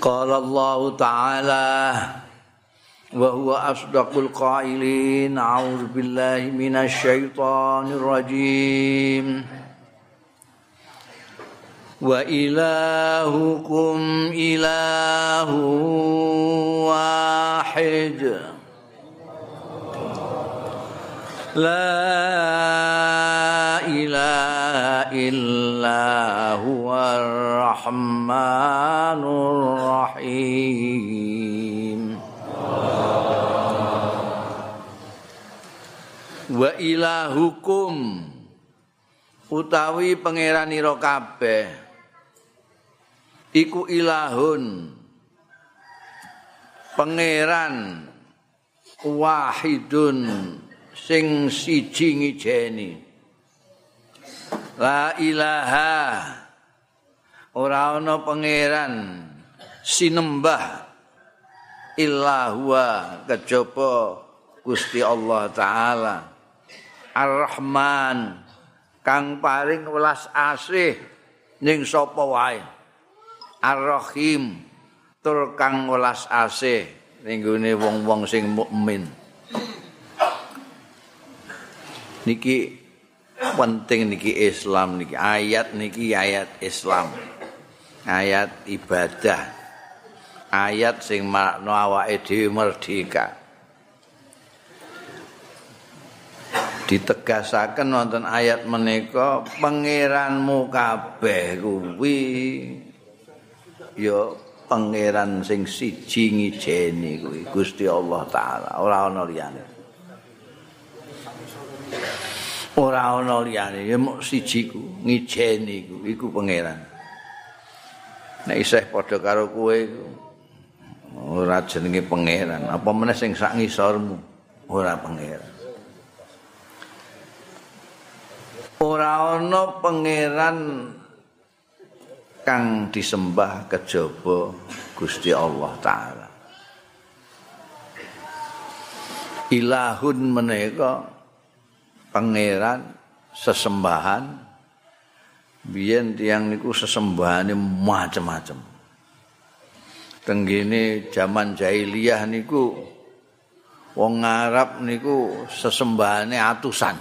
قال الله تعالى وهو أصدق القائلين أعوذ بالله من الشيطان الرجيم. وإلهكم إله واحد. لا إله إلا هو الرحمن الرحيم wa ilahukum utawi pangeranira kabeh iku ilahun pangeran wahidun sing siji ngijeni La ilaha. Ora ana pangeran sinembah illa huwa kejaba Gusti Allah taala. Ar-Rahman kang paring welas asih ning sapa wae? Ar-Rahim tur kang welas asih ning wong-wong sing mukmin. Niki penting niki Islam niki. Ayat niki ayat Islam. Ayat ibadah. Ayat sing makna awake dhewe merdeka. Ditegasaken wonten ayat menika pangeranmu kabeh kuwi ya pangeran sing siji ngijeni kuwi Gusti Allah taala. Ora ana liyane ora ana liyane ya mung siji ku ngijeni ku iku pangeran. Nek isih padha karo kowe ora jenenge pangeran. Apa meneh sing sak ngisormu? Ora pangeran. Ora ana pangeran kang disembah kejaba Gusti Allah taala. Ilahun menika pangeran sesembahan. Biyen tiang niku sesembahane macam-macam tenggene zaman jahiliyah niku wong Arab niku sesembahane atusan.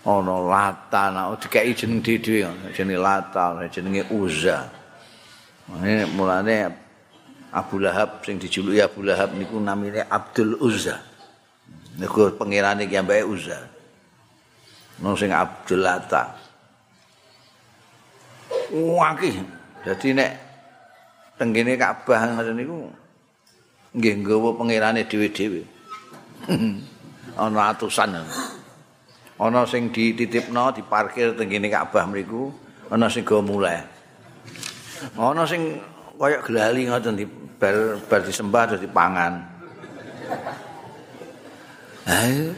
Ana lata nek dikeki jeneng dhewe jenenge lata jenenge uzza. Mulane Abu Lahab sing dijuluki Abu Lahab niku namine Abdul Uzza Nego pengirane ki ambek Uzza. Nang sing Abdul Lata. Waki. Dadi nek tenggene Ka'bah ngoten niku nggih nggawa pengirane dhewe-dhewe. Ana atusan. Ana sing dititipno diparkir tenggene Ka'bah mriku, ana sing go mulai. Ana sing kaya glali ngoten di bar, bar disembah terus dipangan.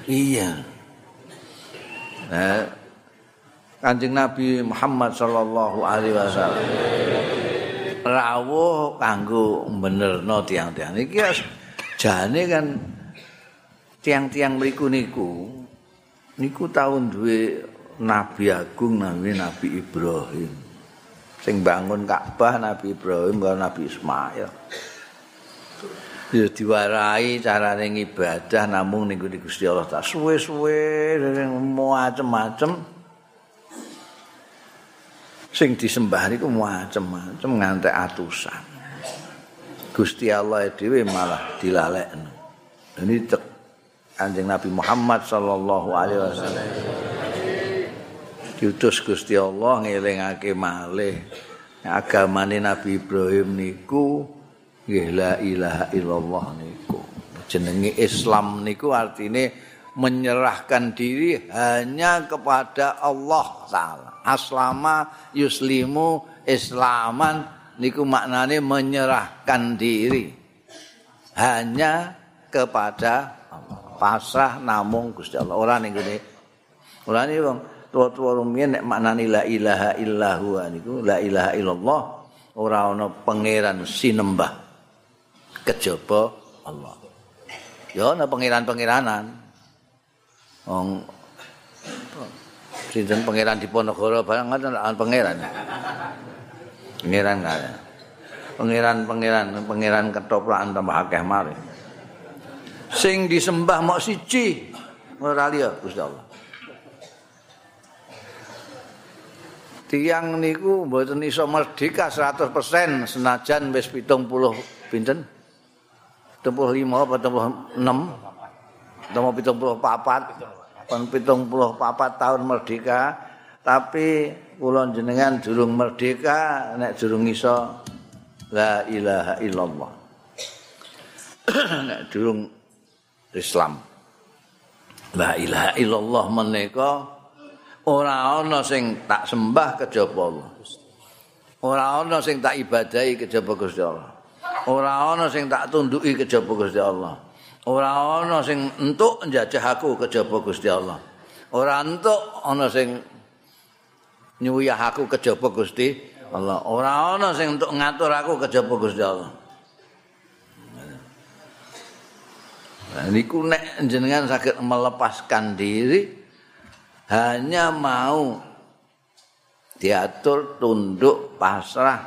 Iya. Nah, Kanjeng Nabi Muhammad sallallahu alaihi wasallam. Rawuh kanggo benerno tiang-tiang. Iki jane kan tiang-tiang mriku niku niku tahun duwe Nabi Agung namanya Nabi Ibrahim. Sing bangun Ka'bah Nabi Ibrahim karo Nabi Ismail ya diwarai carane ibadah namung ning Gusti Allah. Tak suwe-suwe macem-macem sing disembah niku macem-macem nganti atusan. Gusti Allah dhewe malah dilalekno. Ini Kanjeng Nabi Muhammad sallallahu alaihi wasallam. Diutus Gusti Allah ngelingake malih agamane Nabi Ibrahim niku nggih la ilaha illallah niku. Jenenge Islam niku artine menyerahkan diri hanya kepada Allah taala. Aslama yuslimu islaman niku maknane menyerahkan diri hanya kepada Allah. Pasrah namung Gusti Allah. Ora ning ngene. Ora ning wong tuwa-tuwa rumiyin nek maknane la ilaha illallah niku la ilaha illallah ora ana pangeran sinembah kejaba Allah. Ya ana pangeran-pangeranan. Wong sinten pangeran Diponegoro barang ngoten pangeran. Pangeran kan. pangeran-pangeran pangeran ketoprakan tambah akeh mari sing disembah mok siji ora liya Allah tiang niku mboten iso merdeka 100% senajan wis 70 pinten 75 apa 76 Nomor 74 Pon 74 tahun merdeka. Tapi kula jenengan durung merdeka nek durung iso la ilaha illallah. Nek durung Islam. La ilaha illallah menika ora ana sing tak sembah kejaba Allah. Ora ana sing tak ibadahi kejaba Gusti Allah ora ana sing tak tunduki kejaba Gusti Allah ora ana sing entuk njajah aku kejaba Gusti Allah ora entuk ana sing nyuyah aku kejaba Gusti Allah. Ora ana sing untuk ngatur aku kejaba Gusti Allah. Nah, niku nek jenengan sakit melepaskan diri hanya mau diatur tunduk pasrah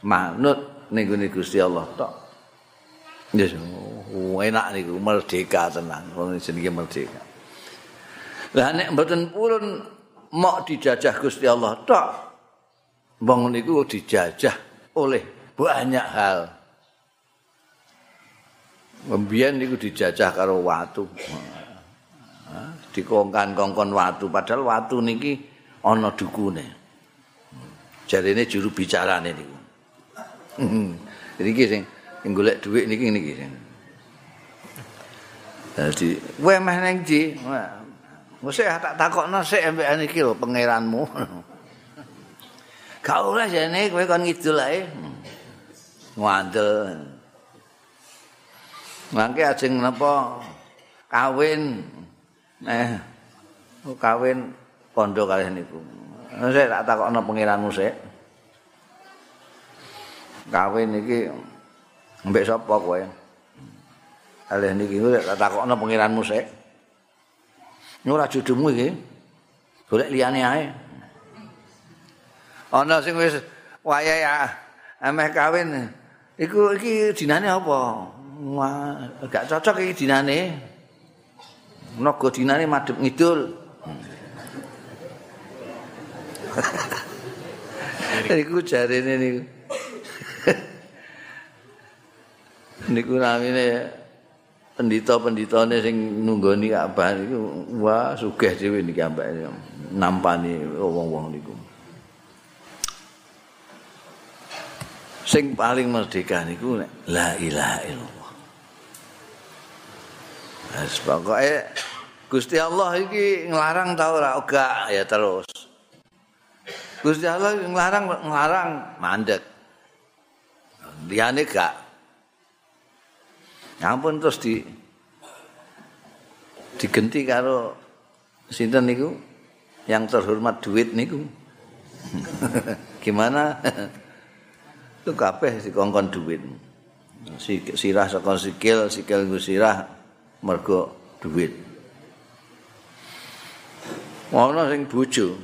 manut ning Gusti Allah tok. Yes, oh, enak niku merdeka tenan. Wong jenenge merdeka. Lah nek mboten purun mok dijajah Gusti Allah tok. Wong niku dijajah oleh banyak hal. Membiyen niku dijajah karo watu. Dikongkan-kongkon watu padahal watu niki ana dukune. Jarine juru bicarane niku. Niki sing golek dhuwit niki niki sing. Dadi, "Kowe meh ning ndi?" Mesti tak takokno sik ambek iki lho pangeranmu. Gak oleh jane kowe kon ngidul ae. Ngandel. Mangke ajeng napa kawin eh kawin pondok kalih niku. Sik tak takokno pangeranmu sik. Kawin iki mbek sapa kowe? Kalih niki tak takokno pangeranmu sik. Ora jodohmu iki. Golek liyane ae. Ana sing wis wayahe ya ameh kawin. Iku iki dinane apa? Wah, gak cocok iki dinane. Naga dinane madhep ngidul. Iku jarene niku. Niku namine pendita-penditane sing nunggoni Ka'bah niku wah sugih dhewe niki ambake nampani wong-wong niku. Sing paling merdeka niku la ilaha illallah. Wes pokoke Gusti Allah iki nglarang ta ora ya terus. Gusti Allah nglarang nglarang mandek. Liyane gak Ampun terus di digenti karo sinten niku yang terhormat duit niku. Gimana? Itu kabeh dikongkon duit. Si sirah saka sikil, sikil nggo sirah mergo duit. Ana sing bojo.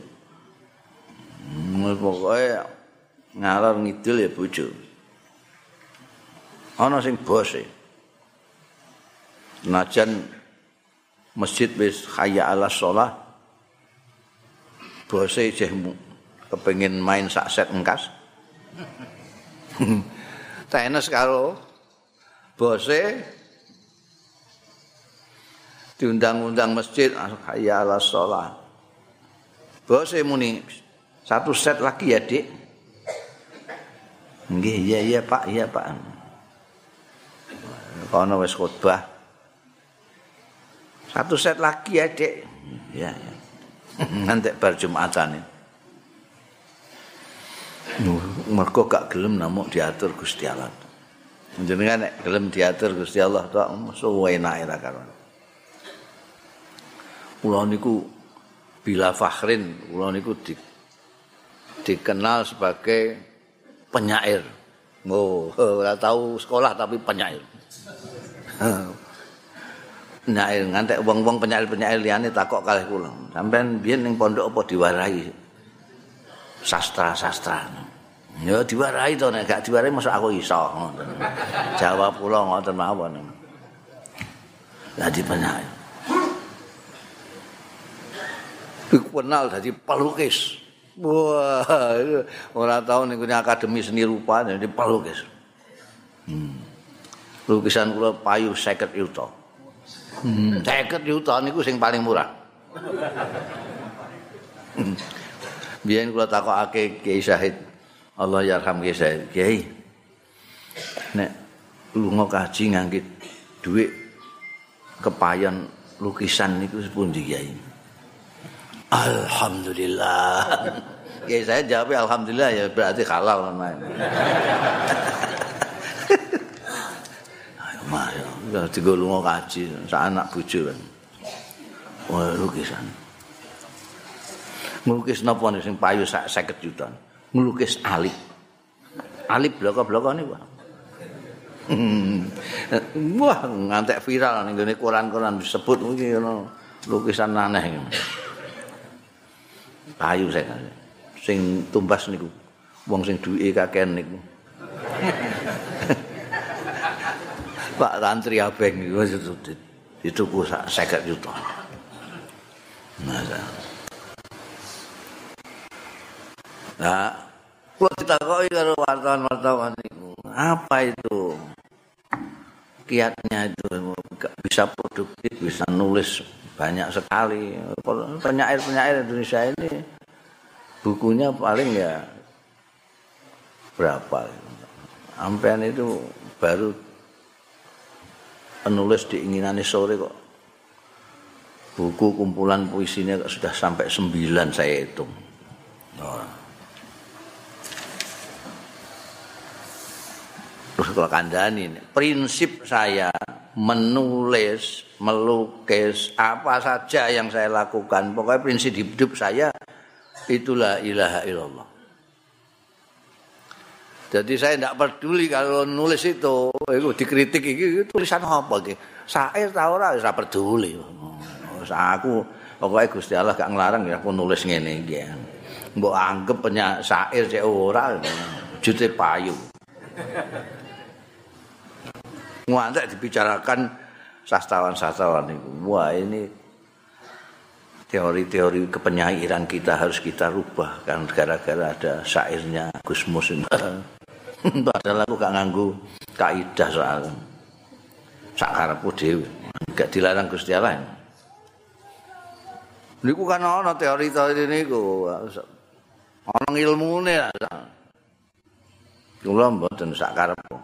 Pokoke ngalor ngidul ya bojo. Ana sing bose. Najan masjid wis kaya ala sholat bose jehmu kepengin main sak set engkas. Tenes karo bose diundang-undang masjid kaya ala sholat bose muni satu set lagi ya dik nggih iya iya pak iya pak kono wis khutbah Satu set lagi ya, Dek. Ya, ya. Nanti bar Jumatan ini. Mereka gak gelem namuk diatur Gusti Allah. Jenengan nek gelem diatur Gusti Allah tok suwe enak ra karo. Kula niku bila fakhrin, kula niku di, dikenal sebagai penyair. Oh, ora tahu sekolah tapi penyair. Nyair ngantek wong-wong penyair-penyair liyane takok kalih kula. Sampeyan biyen ning pondok apa diwarai? Sastra-sastra. Ya diwarai to nek gak diwarai masa aku iso ngoten. Jawab kula ngoten mawon. Dadi penyair. Iku kenal dadi pelukis. Wah, ora tau ning akademi seni rupa dadi pelukis. Hmm. Lukisan kula payu 50 yuta. Hmm. 50 yuta niku sing paling murah. Biyen kula takokake Kiai Syahid Allah yarham Kiai Syahid. Kiai. Nek lunga kaji ngangge dhuwit kepayon lukisan niku sepundi Kiai? Alhamdulillah. Kiai saya jawab alhamdulillah ya berarti halal namanya. Mas, ya tiga lunga kaji, sak anak bojo kan. Wah, lukisan. Ngelukis napa nih sing payu sak 50 juta. Ngelukis alip. Alip bloko-bloko niku. Wah, ngantek viral ning gone koran-koran disebut iki ono lukisan aneh. Payu saya sing tumbas niku. Wong sing duwe kakean niku. Pak Tantri Abeng itu itu ku seket juta. Nah, kalau kita koi kalau wartawan-wartawan itu, apa itu kiatnya itu bisa produktif, bisa nulis banyak sekali. Penyair-penyair Indonesia ini bukunya paling ya berapa? Sampean itu baru penulis diinginani sore kok. Buku kumpulan puisinya kok sudah sampai sembilan saya hitung. Oh. terus kalau kandani prinsip saya menulis melukis apa saja yang saya lakukan pokoknya prinsip hidup saya itulah ilaha illallah Jadi saya tidak peduli kalau nulis itu, itu dikritik itu tulisan apa gitu. Saya tahu ora ora peduli. Aku pokoknya Gusti Allah gak ngelarang ya aku nulis ngene iki. Mbok anggap penyak syair cek ora jute payu. Ngantek dibicarakan sastawan-sastawan itu. Wah ini teori-teori kepenyairan kita harus kita rubah kan gara-gara ada syairnya Gus Mus Padahal aku gak nganggu kaidah soal sak karepku dhewe. Gak dilarang Gusti Allah. Niku kan ana teori-teori niku. Ana ilmune lah. Kula mboten sak karepku.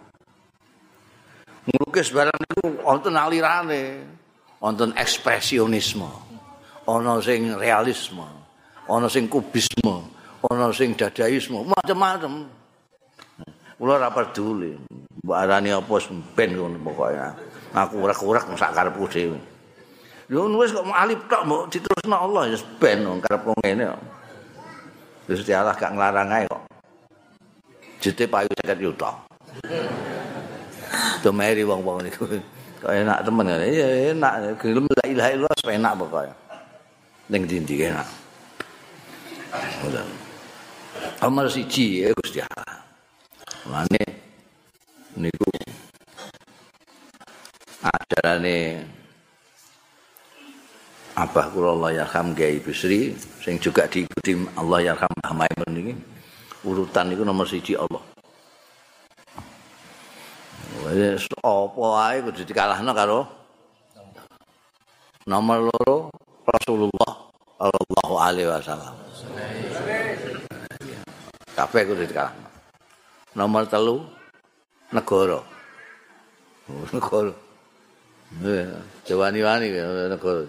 Nglukis barang niku wonten alirane, wonten ekspresionisme. Ana sing realisme, ana sing kubisme, ana sing dadaisme, macam-macam. Kula ora peduli. Mbok arani apa ben ngono pokoke. Aku urek-urek sak karepku dhewe. Yo wis kok alif tok mbok diterusno Allah ya ben karepku ngene kok. Gusti Allah gak nglarang ae kok. Jete payu 50 yuta. Domeri wong-wong niku. Kok enak temen kan. Iya enak gelem la ilaha illallah enak pokoke. Ning ndi-ndi enak. Amal siji ya Gusti Allah. Mane niku ajarane Abah kula Allah yarham Kiai Bisri sing juga diikuti Allah yarham Mbah Maimun niki urutan niku nomor siji Allah. Wis apa ae kudu dikalahno karo nomor loro Rasulullah sallallahu alaihi wasallam. Kabeh kudu dikalahno. Nomor telu negara negara jawani-wani negara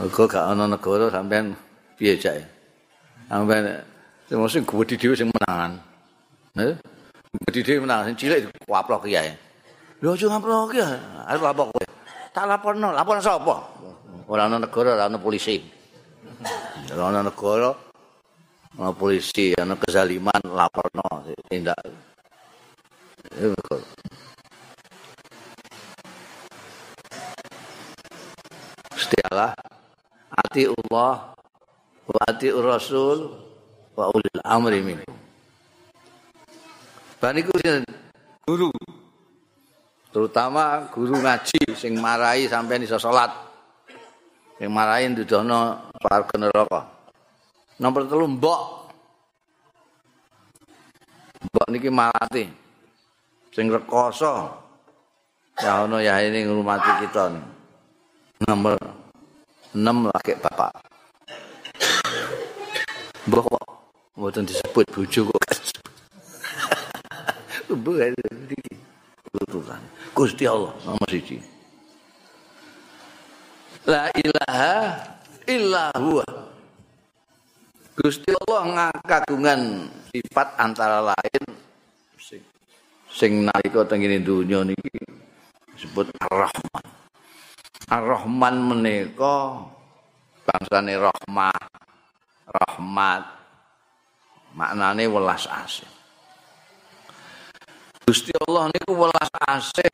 Kok gak ana negara sampean piye cak? Sampean mesti gede dhewe sing menangan. Heh. Gede dhewe menangan sing cilik kuaplok kiai. Lho aja ngaplok ya. Arep lapor kowe. Tak laporno, lapor sapa? Ora ana negara, ora ana polisi. Ora ana negara, polisi ana kezaliman laporno tindak Setialah ati Allah wa ati Rasul wa ulil amri minkum Baniku guru. Terutama guru ngaji sing marahi sampeyan iso salat. Sing marahi ndudono warga neraka. Nomor telu mbok. Mbok niki mati. Sing rekoso. Ya ono ya ini ngurmati kita nih. Nomor 6 laki bapak. Mbok kok mboten disebut bojo kok. Mbok iki urutan. Gusti Allah nomor siji. La ilaha illa huwa. Gusti Allah ngakagungan sifat antara lain sing, sing nalika teng ngene donya niki disebut Ar-Rahman. Ar-Rahman menika bangsane rahmah, rahmat. Maknane welas asih. Gusti Allah niku welas asih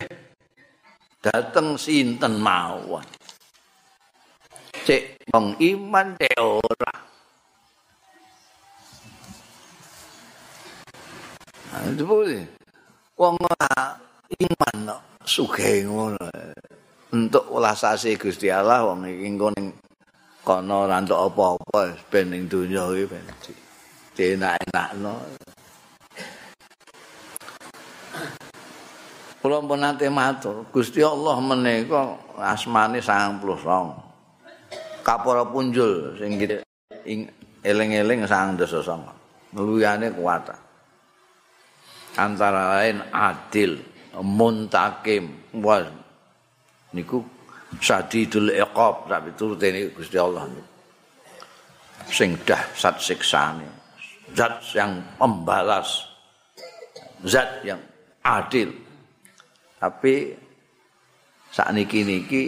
dateng sinten mawon. Cek wong iman ora. Boleh. Wong iman no, sugih ngono. Untuk welas asih Gusti Allah wong iki engko ning kono ora entuk apa-apa ben ning donya iki ben. Enak-enakno. Kula pun nate matur, Gusti Allah menika asmane 92. Kapora punjul sing eling-eling sang dasa sanga. Luyane kuat. Antara lain adil, muntakim, wal niku sadidul iqab tapi turutene Gusti Allah. Sing dahsyat siksane. Zat yang pembalas. Zat yang adil. Tapi saat niki niki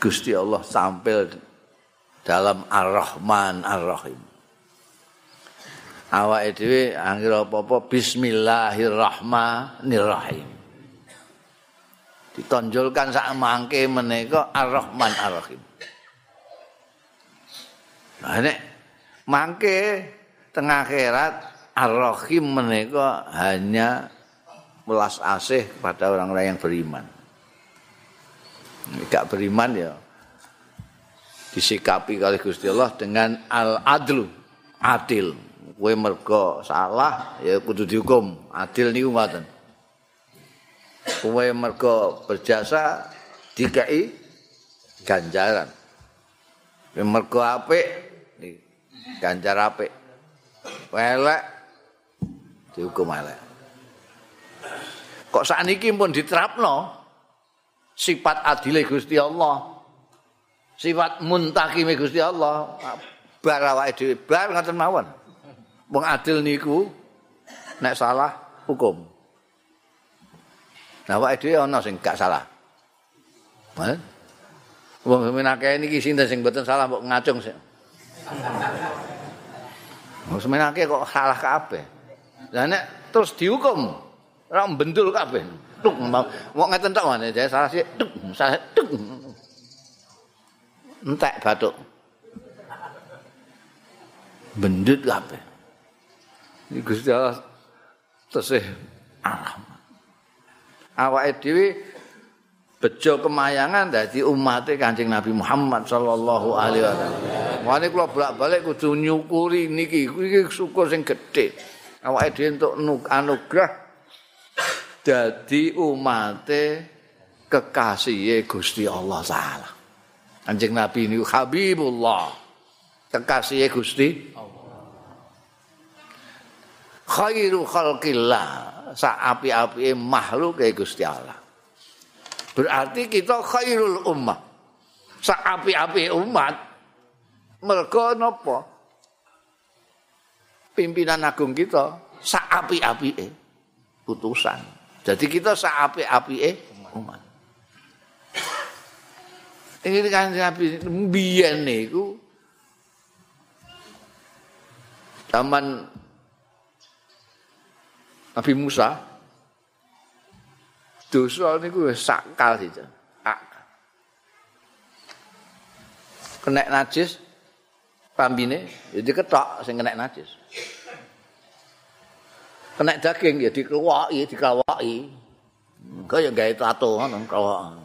Gusti Allah tampil dalam Ar-Rahman Ar-Rahim. Awake dhewe angger apa-apa bismillahirrahmanirrahim. Ditonjolkan sak mangke menika Ar-Rahman Ar-Rahim. Nah nek mangke tengah akhirat Ar-Rahim menika hanya welas asih kepada orang-orang yang beriman. Gak beriman ya disikapi kali Gusti Allah dengan al-adlu, adil. Kowe mergo salah ya kudu dihukum. Adil niku ngoten. Kowe mergo berjasa dikai ganjaran. Kowe mergo apik ganjar apik. Elek dihukum elek. kok sakniki pun diterapno sifat adile Gusti Allah sifat muntakime Gusti Allah bar awake dhewe bar ngoten mawon wong adil niku nek salah hukum nah awake dhewe ana sing gak salah Hah? Wong menake niki sinten sing mboten salah mbok ngacung sik. Wong menake kok salah kabeh. Lah nek terus dihukum, ora mbendul kabeh. Tuk wong ngeten tok ngene jare salah sih tuk salah tuk. Entek batuk. Bendut kabeh. Gusti Allah alam. Awake dhewe bejo kemayangan dadi umat Kanjeng Nabi Muhammad sallallahu alaihi wasallam. Wani kula bolak-balik kudu nyukuri niki, iki syukur sing gedhe. Awake dhewe entuk anugerah dadi umate kekasih Gusti Allah taala. Anjing Nabi niku Habibullah. Kekasih Gusti. Khairu khalqillah, saapi-api makhluk Gusti Allah. Berarti kita khairul ummah. Saapi-api umat mergo napa? Pimpinan agung kita saapi-api putusan. Jadi kita seapi-api eh umat. Ini kan Nabi biyen niku zaman Nabi Musa dosa niku wis sakal itu. Kena najis pambine jadi ketok sing kena najis. kena daging ya dikeluaki, dikawaki. Kaya gawe tato ngono kawak.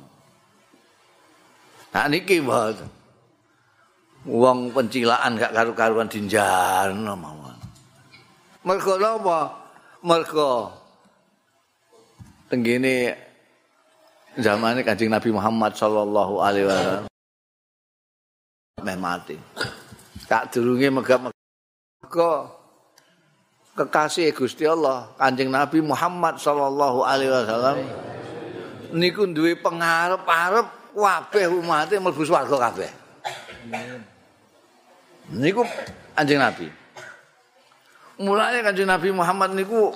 Nah niki mboten. Wong pencilaan gak karu-karuan dinjarno mawon. Mergo napa? Mergo tenggene zamane Kanjeng Nabi Muhammad sallallahu alaihi wasallam meh mati. Tak durunge megap-megap kekasih Gusti Allah Kanjeng Nabi Muhammad sallallahu alaihi wasallam niku duwe pengarep-arep kabeh umat e mlebu swarga kabeh. Niku Kanjeng Nabi. Mulanya Kanjeng Nabi Muhammad niku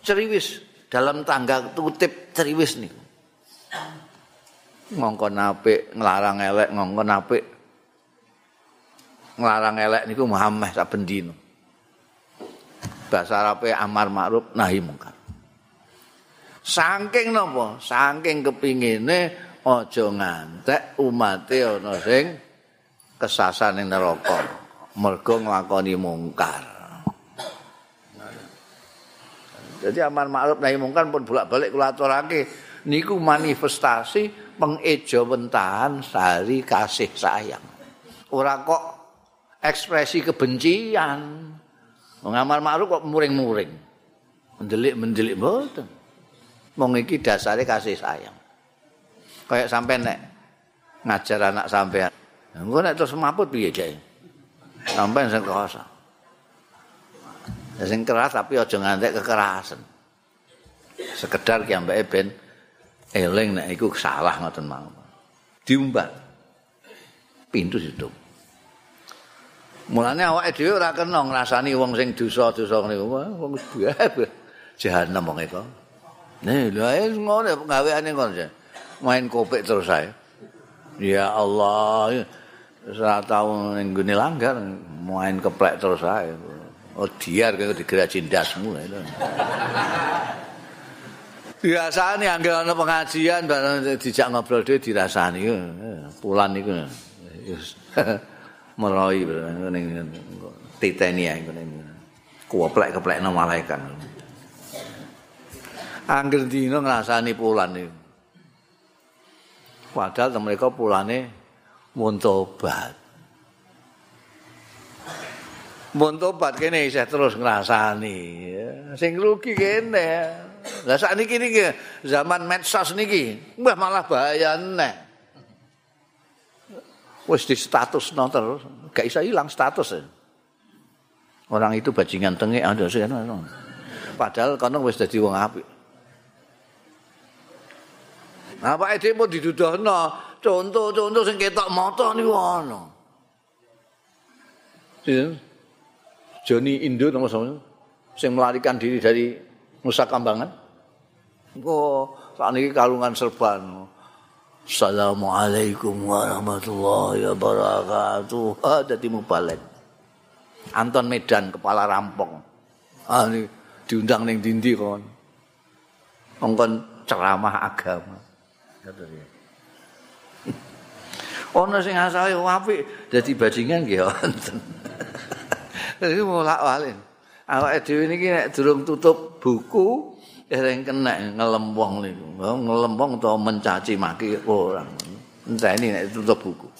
ceriwis dalam tangga tutip ceriwis niku. Ngongkon apik, nglarang elek, ngongkon apik. Nglarang elek niku Muhammad saben dina. Bahasa Arabe amar ma'ruf nahi mungkar. Saking napa? Saking kepingine aja ngantek umate ana sing kesasan ning neraka. Mergo nglakoni mungkar. Jadi amar ma'ruf nahi mungkar pun bolak-balik kula aturake niku manifestasi pengejawentahan sari kasih sayang. Ora kok ekspresi kebencian. Mengamal ma'ruf kok muring-muring. Mendelik-mendelik mboten. Wong iki dasare kasih sayang. Kayak sampai nek ngajar anak sampean. Engko nek terus maput piye jae? Sampean sing kerasa. Sing keras tapi aja ngantek kekerasan. Sekedar ki ambeke ben eling nek iku salah ngoten mawon. Diumbat. Pintu ditutup. Mulane awake dhewe ora kena ngrasani wong sing dosa-dosa niku. Wong jahanam wong iku. Nih, lha ngono gaweane ngono. Main kopek terus saya. Ya Allah, ora tau ning gune langgar main keplek terus saya. Oh diar kaya digerak cindasmu itu. Biasane anggere ana pengajian dijak ngobrol dhewe dirasani pulan niku. Meroi ning titeni ae ngene. Kuoplek-keplekno malaikat. Angger dina ngrasani pulan niku. Padahal mereka pulane mun tobat. Mun tobat kene isih terus ngrasani. Sing rugi kene. Lah sakniki niki zaman medsos niki, mbah malah bahaya neh. Wis di status no terus, gak bisa hilang status. Orang itu bajingan tengik ada Padahal kono wis dadi wong apik. Apa ide mau diduduhno? Contoh-contoh sing ketok mata niku ana. Joni Indo nama sama sing melarikan diri dari Nusa Kambangan. Saat ini kalungan serban. Assalamualaikum warahmatullahi wabarakatuh. Ah, jadi mubalik. Anton Medan, kepala rampong. Ah, ini diundang neng dindi kon. Ngongkon ceramah agama. Ono sing asale apik dadi bajingan nggih wonten. Iki molak-walik. Awake dhewe niki nek durung tutup buku ering kena ngelempong niku. Ngelempong utawa mencaci maki orang. Enteni nek tutup buku.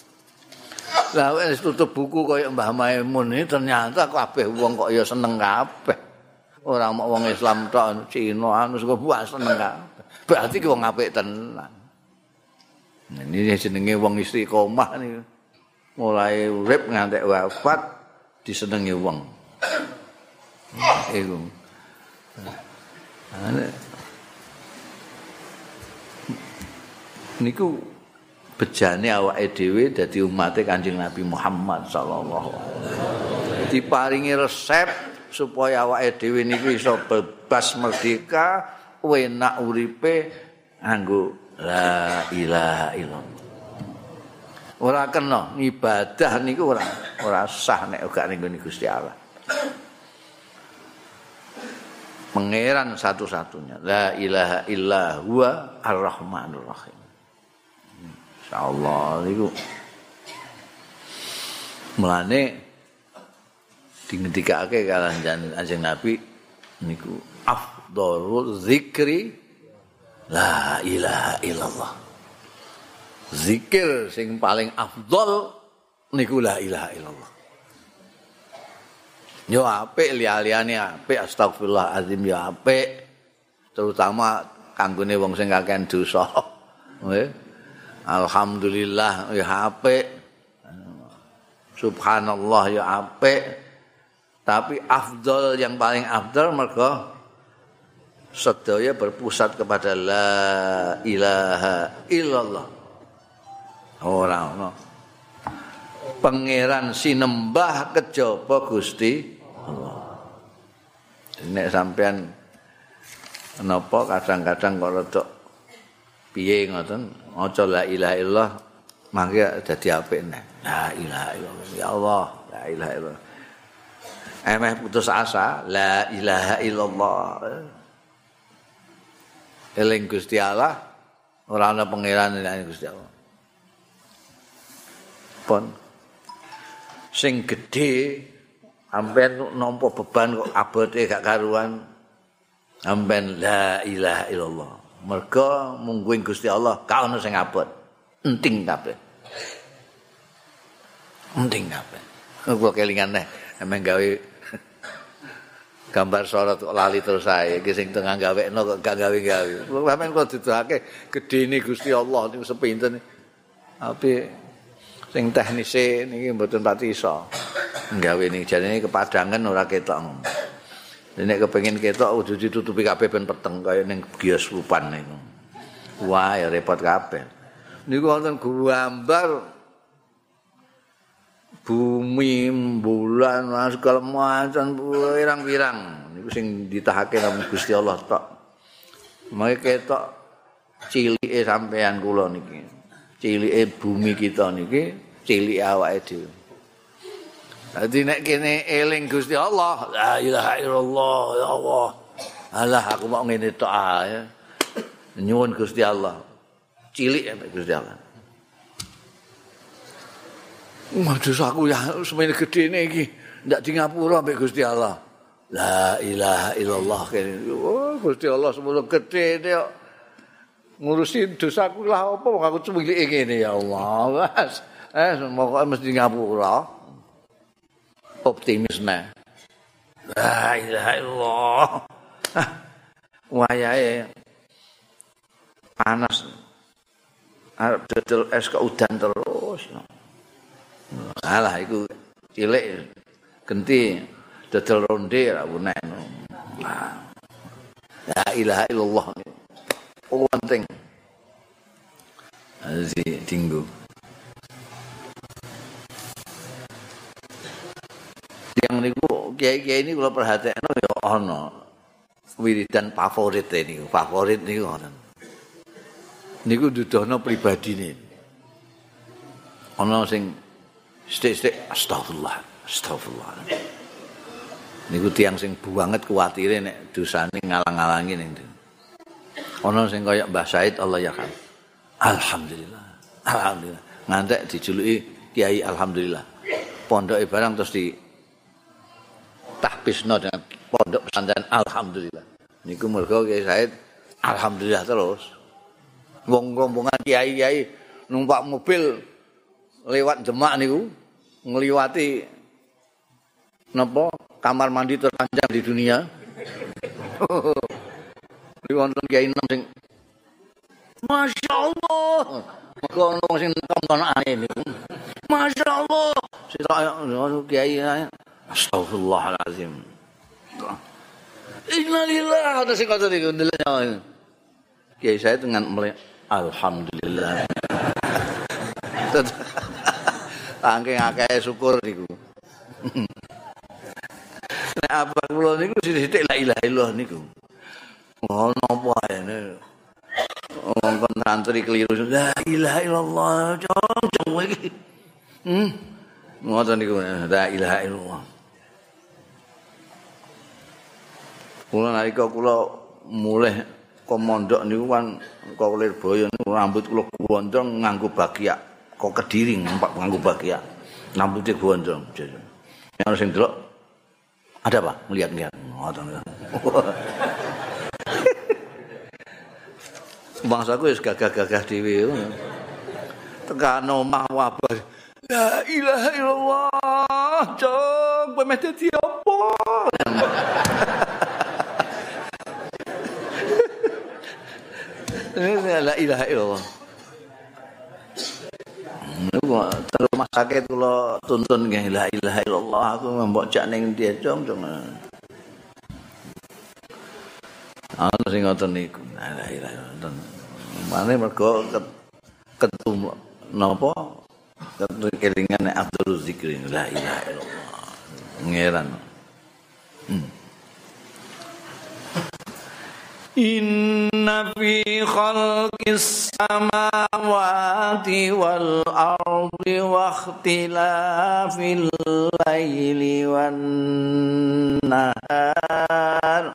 Lah wis tutup buku kaya Mbah Maimun ini ternyata kabeh wong kok ya seneng kabeh. Ora mok wong Islam tok Cina anu seneng kabeh. Berarti wong apik tenan. Ini jenenge wong istri komah nih. Mulai urip ngantek wafat disenengi wong. Iku. Niku bejane awake dhewe dadi umate Kanjeng Nabi Muhammad sallallahu alaihi wasallam. Diparingi resep supaya awake dhewe niku iso bebas merdeka, enak uripe nganggo la ilaha illallah. Ora kena ibadah niku ora ora sah nek gak ning Gusti Allah. Pangeran satu-satunya. La ilaha illa huwa ar-rahmanur rahim. Insyaallah niku mulane dingendikake kalah Kanjeng Nabi niku afdhalul zikri la ilaha illallah. Zikir sing paling afdol niku la ilaha illallah. Yo apik liya-liyane apik astagfirullah azim yo apik. Terutama kanggone wong sing kakean dosa. Alhamdulillah yo apik. Subhanallah yo apik. Tapi afdol yang paling afdol mergo sedaya berpusat kepada la ilaha illallah. Ora ono. Pangeran sinembah kejaba Gusti Allah. Nek sampean napa kadang-kadang kok rada piye ngoten maca la ilaha illallah mangke dadi apik nek. La ilaha illallah. Ya Allah la ilaha illallah. Emeh putus asa la ilaha illallah eling Gusti Allah ora ana pangeran nek Gusti Allah. Pon. Sing gedhe amben nampa beban kok abote gak karuan. Amben la ilaha illallah. Merga mungguing Gusti Allah ka ana sing abot. Enting kabeh. Enting kabeh. Kok kelingan neh emang gawe gambar sorot lali terus saya sing tengah gawekno kok gak gawe-gawe. Sampeyan kok didake gedene Gusti Allah niku sepinten. Tapi sing teknise niki mboten pati iso. Gawe niki jane kepadangan ora ketok. Nek kepengin ketok kudu ditutupi kabeh ben peteng kaya ning bioskopan niku. Wah, ya repot kabeh. Niku wonten gambar bumi bulan segala macam pirang-pirang niku sing ditahake nang Gusti Allah tok mangke ketok cilike sampean kula niki cilike bumi kita niki cilike awake dhewe Dadi nek kene eling Gusti Allah, la ilaha illallah ya Allah. Alah aku mau ngene tok ae. Nyuwun Gusti Allah. Cilik Gusti Allah. Waduh aku ya semene gedene iki ndak di ngapura mbek Gusti Allah. La ilaha illallah. Oh, Gusti Allah semono gedhe kok. Ngurusi dosaku lah apa aku cumilike ngene ya Allah. Eh semoga mesti ngapura. Optimis nah. La ilaha illallah. Wayahe panas. Arep dodol es ke udan terus. No. Alah iku cilik genti dodol ronde ra unek. La ilaha illallah. Oh penting. Azi tinggu. Yang niku kiai-kiai ini kalau perhatian ya ono wiridan favorit ini favorit niku ono. Niku dudono pribadi nih. Ono sing Sithik-sithik astagfirullah, astagfirullah. Niku tiang sing banget kuwatire nek dosane ngalang-alangi ning Ana sing kaya Mbah Said Allah ya kan. Alhamdulillah. Alhamdulillah. Ngantek dijuluki Kiai Alhamdulillah. Pondoke barang terus di tahbisno dengan pondok pesantren Alhamdulillah. Niku mergo Kiai Said Alhamdulillah terus. Wong rombongan kiai-kiai numpak mobil lewat Demak niku ngliwati napa kamar mandi terpanjang di dunia. Di wonten kiai enom sing Masya Allah. Maka ono sing tonton ane niku. Masya Allah. Sitok ono kiai Astagfirullahalazim. Innalillah ada sing kata niku Kiai saya dengan Alhamdulillah. Saking akeh syukur niku. Nek apa kula niku sithik la ilaha illallah niku. Ngono apa ae Wong kon santri keliru la ilaha illallah jong iki. Hmm. Ngoten niku la ilaha illallah. Kula nalika kula mulih komondok niku kan kok Lirboyo rambut kula gondrong nganggo bagiak. Kok kediri numpak nganggo bagia rambutnya gondrong yang sing delok ada apa melihat-lihat ngoten Bangsaku wis gagah-gagah dhewe. Tekan omah wabah. La ilaha illallah. Cok, kowe meh dadi apa? La ilaha illallah. Terus rumah sakit kalau tuntun nggih la ilaha illallah aku mbok jak ning dia cung cung. Ana sing ngoten niku. La ilaha illallah. Mane mergo ketum napa kelingan Abdul Zikri la ilaha illallah. Ngeran. Hmm. Inna fi khalqis samawati wal ardi wa ikhtilafil laili wan nahar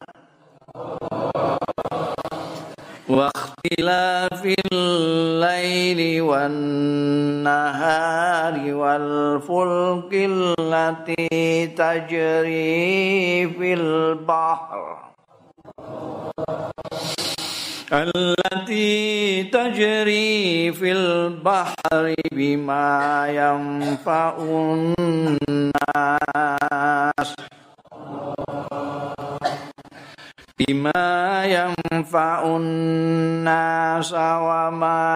wa ikhtilafil laili wan nahari wal التي تجري في البحر بما ينفع الناس بما ينفع الناس وما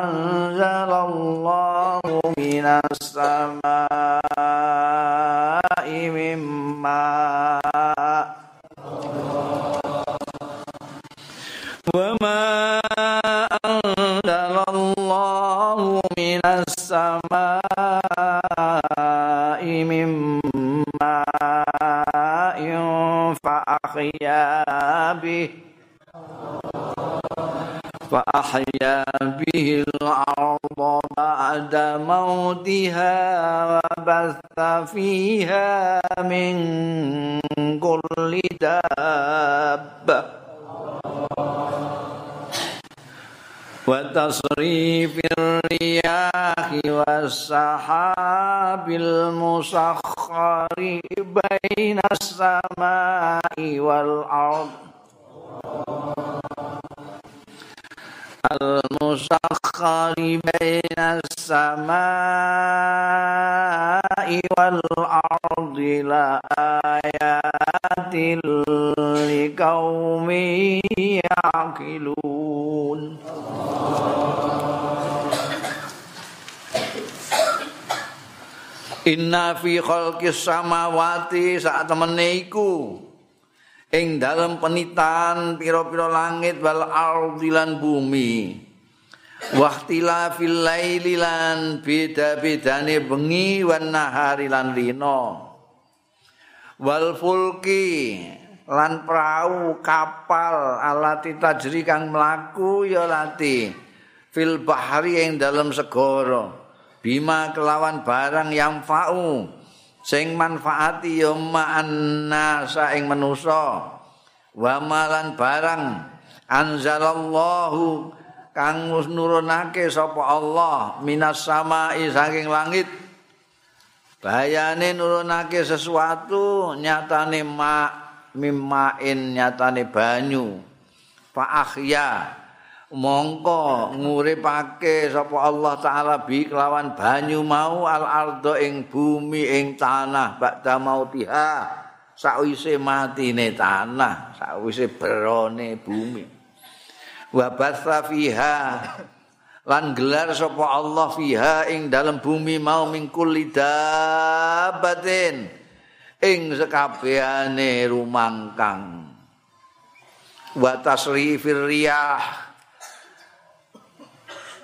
أنزل الله من السماء من ماء وما أنزل الله من السماء من ماء فأحيا به فأحيا به الأرض بعد موتها وبث فيها من كل دابة وتصريف الرياح والسحاب المسخر بين السماء والأرض. المسخر بين السماء والأرض لآيات لقوم يعقلون Inna fi khalqis samawati saat temene iku Ing dalem penitan pira-pira langit wal ardi bumi. Wahtila fil laili lan beda-bedane bengi wan nahari lan rina wal fulki lan perahu kapal alati tajri kang mlaku ya lati. Fil bahri ing dalem segara. Bima kelawan barang yang fa'u sing manfaati ya ma'anna ing manusa. Wa malan barang anzalallahu kang nurunake sapa Allah minas samai saking langit. Bayane nurunake sesuatu nyatane ma mimain nyatane banyu. Fa ahya mongko nguripake sapa Allah taala bi kelawan banyu mau al ardo ing bumi ing tanah bakda mautiha. Sakwise matine tanah sakwise berone bumi. Wa basa fiha lan gelar sapa Allah fiha ing dalam bumi mau mingkul lidabatin ing sekabehane rumangkang. Wa tasrifir riyah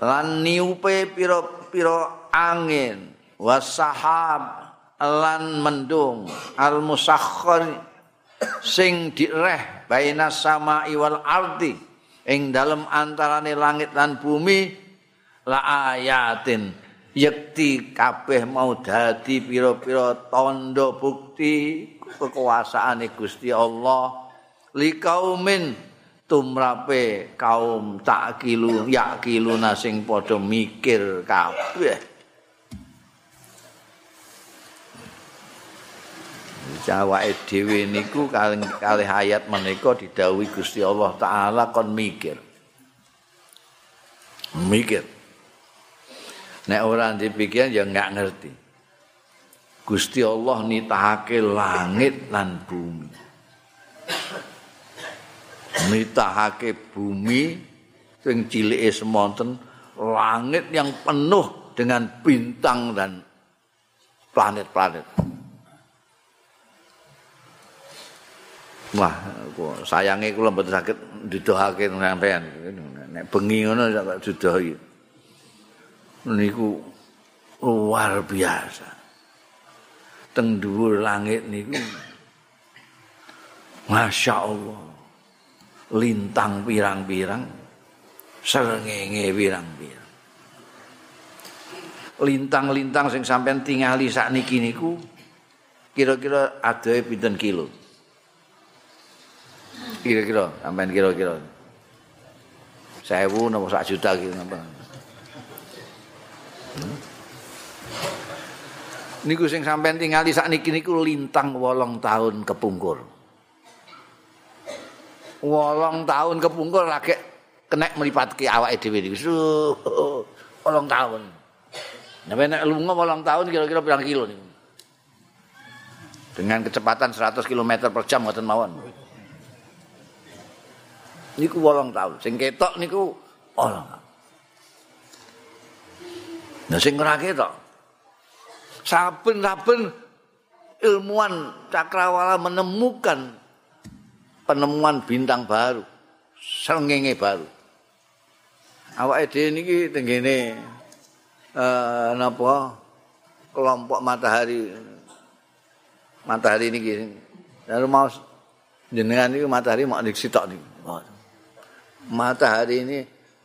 lan niupe pira-pira angin. Wasahab lan mendung. Al musakhkhar sing direh baina sama iwal ardi. Ing dalem antarane langit lan bumi. La ayatin. Yekti kabeh mau dadi pira-pira tanda bukti kekuasaane Gusti Allah. Likaumin tumrape kaum takilu yakilu sing padha mikir kabeh Jawake dhewe niku kalih ayat menika didhawuhi Gusti Allah taala kon mikir. Mikir. Nek ora dipikir ya enggak ngerti. Gusti Allah nitahake langit lan bumi. Nitahake bumi sing cilike semonten langit yang penuh dengan bintang dan planet-planet. Wah, sayange kula mboten saged didohake sampean. Nek bengi ngono sak didohi. Niku luar biasa. teng dhuwur langit niku Masya Allah lintang pirang-pirang serengenge pirang-pirang lintang-lintang sing sampean tingali sak niki niku kira-kira adae pinten kilo kira-kira sampean kira-kira sewu nopo sak juta gitu napa hmm? niku sing sampean tingali sakniki niku lintang wolong tahun kepungkur. Wolong tahun kepungkur lagi kena melipatke awake dhewe niku. Wolong tahun. Nek nek lunga wolong tahun kira-kira pirang kilo niku. Dengan kecepatan 100 km per jam ngoten mawon. Niku wolong tahun. Sing ketok niku wolong. Nah sing ora ketok saben-saben ilmuwan cakrawala menemukan penemuan bintang baru, srengenge baru. Awake dhewe niki tenggene eh napa kelompok matahari matahari niki. Lalu mau jenengan niku matahari mau sitok niku. Matahari ini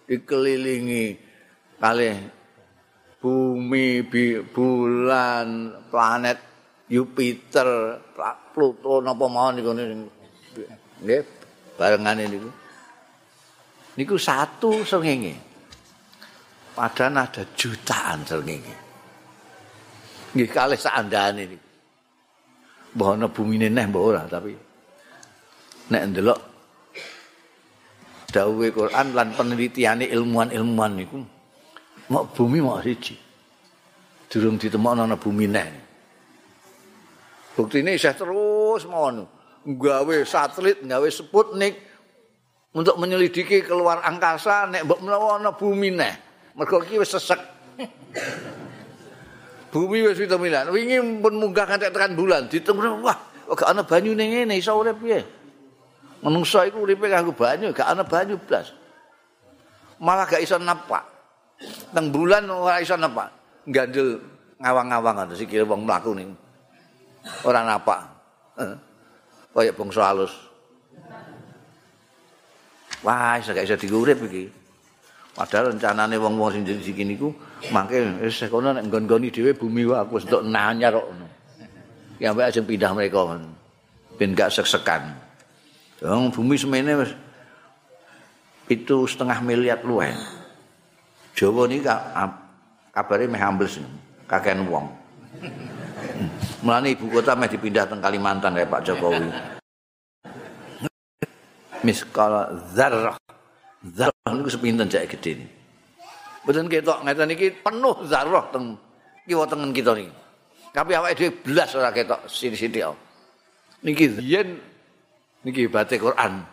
dikelilingi kali bumi, bulan, planet Jupiter, Pluto napa mawon niku nggih barengane niku. Niku satu srengenge. Padahal ada jutaan srengenge. Nggih kalih sakandane niku. Mbah ana bumine neh mbah ora tapi nek ndelok dawuhe Quran lan penelitiane ilmuwan-ilmuwan niku mau bumi mau siji. Durung ditemokno ana bumi neh. Buktine isih terus mawon gawe satelit, gawe Sputnik untuk menyelidiki keluar angkasa nek mbok menawa ana bumi neh. Mergo iki wis sesek. bumi wis vitaminan. Wingi pun munggah kanthi tekan bulan, ditemune wah, kok ana banyu ning ngene iso urip piye? Menungso iku uripe kanggo banyu, gak ana banyu blas. Malah gak iso napak. Teng bulan ora iso napa. Gandel ngawang-ngawang ngono wong mlaku ning. Ora napa. Kaya bangsa halus. Wah, iso gak iso diurip iki. Padahal rencanane wong-wong sing jeneng iki niku mangke wis kono nek nggon-nggoni dhewe bumi wae aku wis entuk nanyar kok ngono. Ya mbak ajeng pindah mereka ben gak sek-sekan. Wong bumi semene wis itu setengah miliar luwih. Jawa ini kabare meh ambles kakean wong. Mulane ibu kota meh dipindah teng Kalimantan kayak Pak Jokowi. Miskala zarrah. Zarrah niku sepinten cek gedhe ini. Mboten ketok ngeten iki penuh zarrah teng kiwa tengen kita niki. Tapi awake dhewe blas ora ketok sithik-sithik. Niki yen niki batik Quran.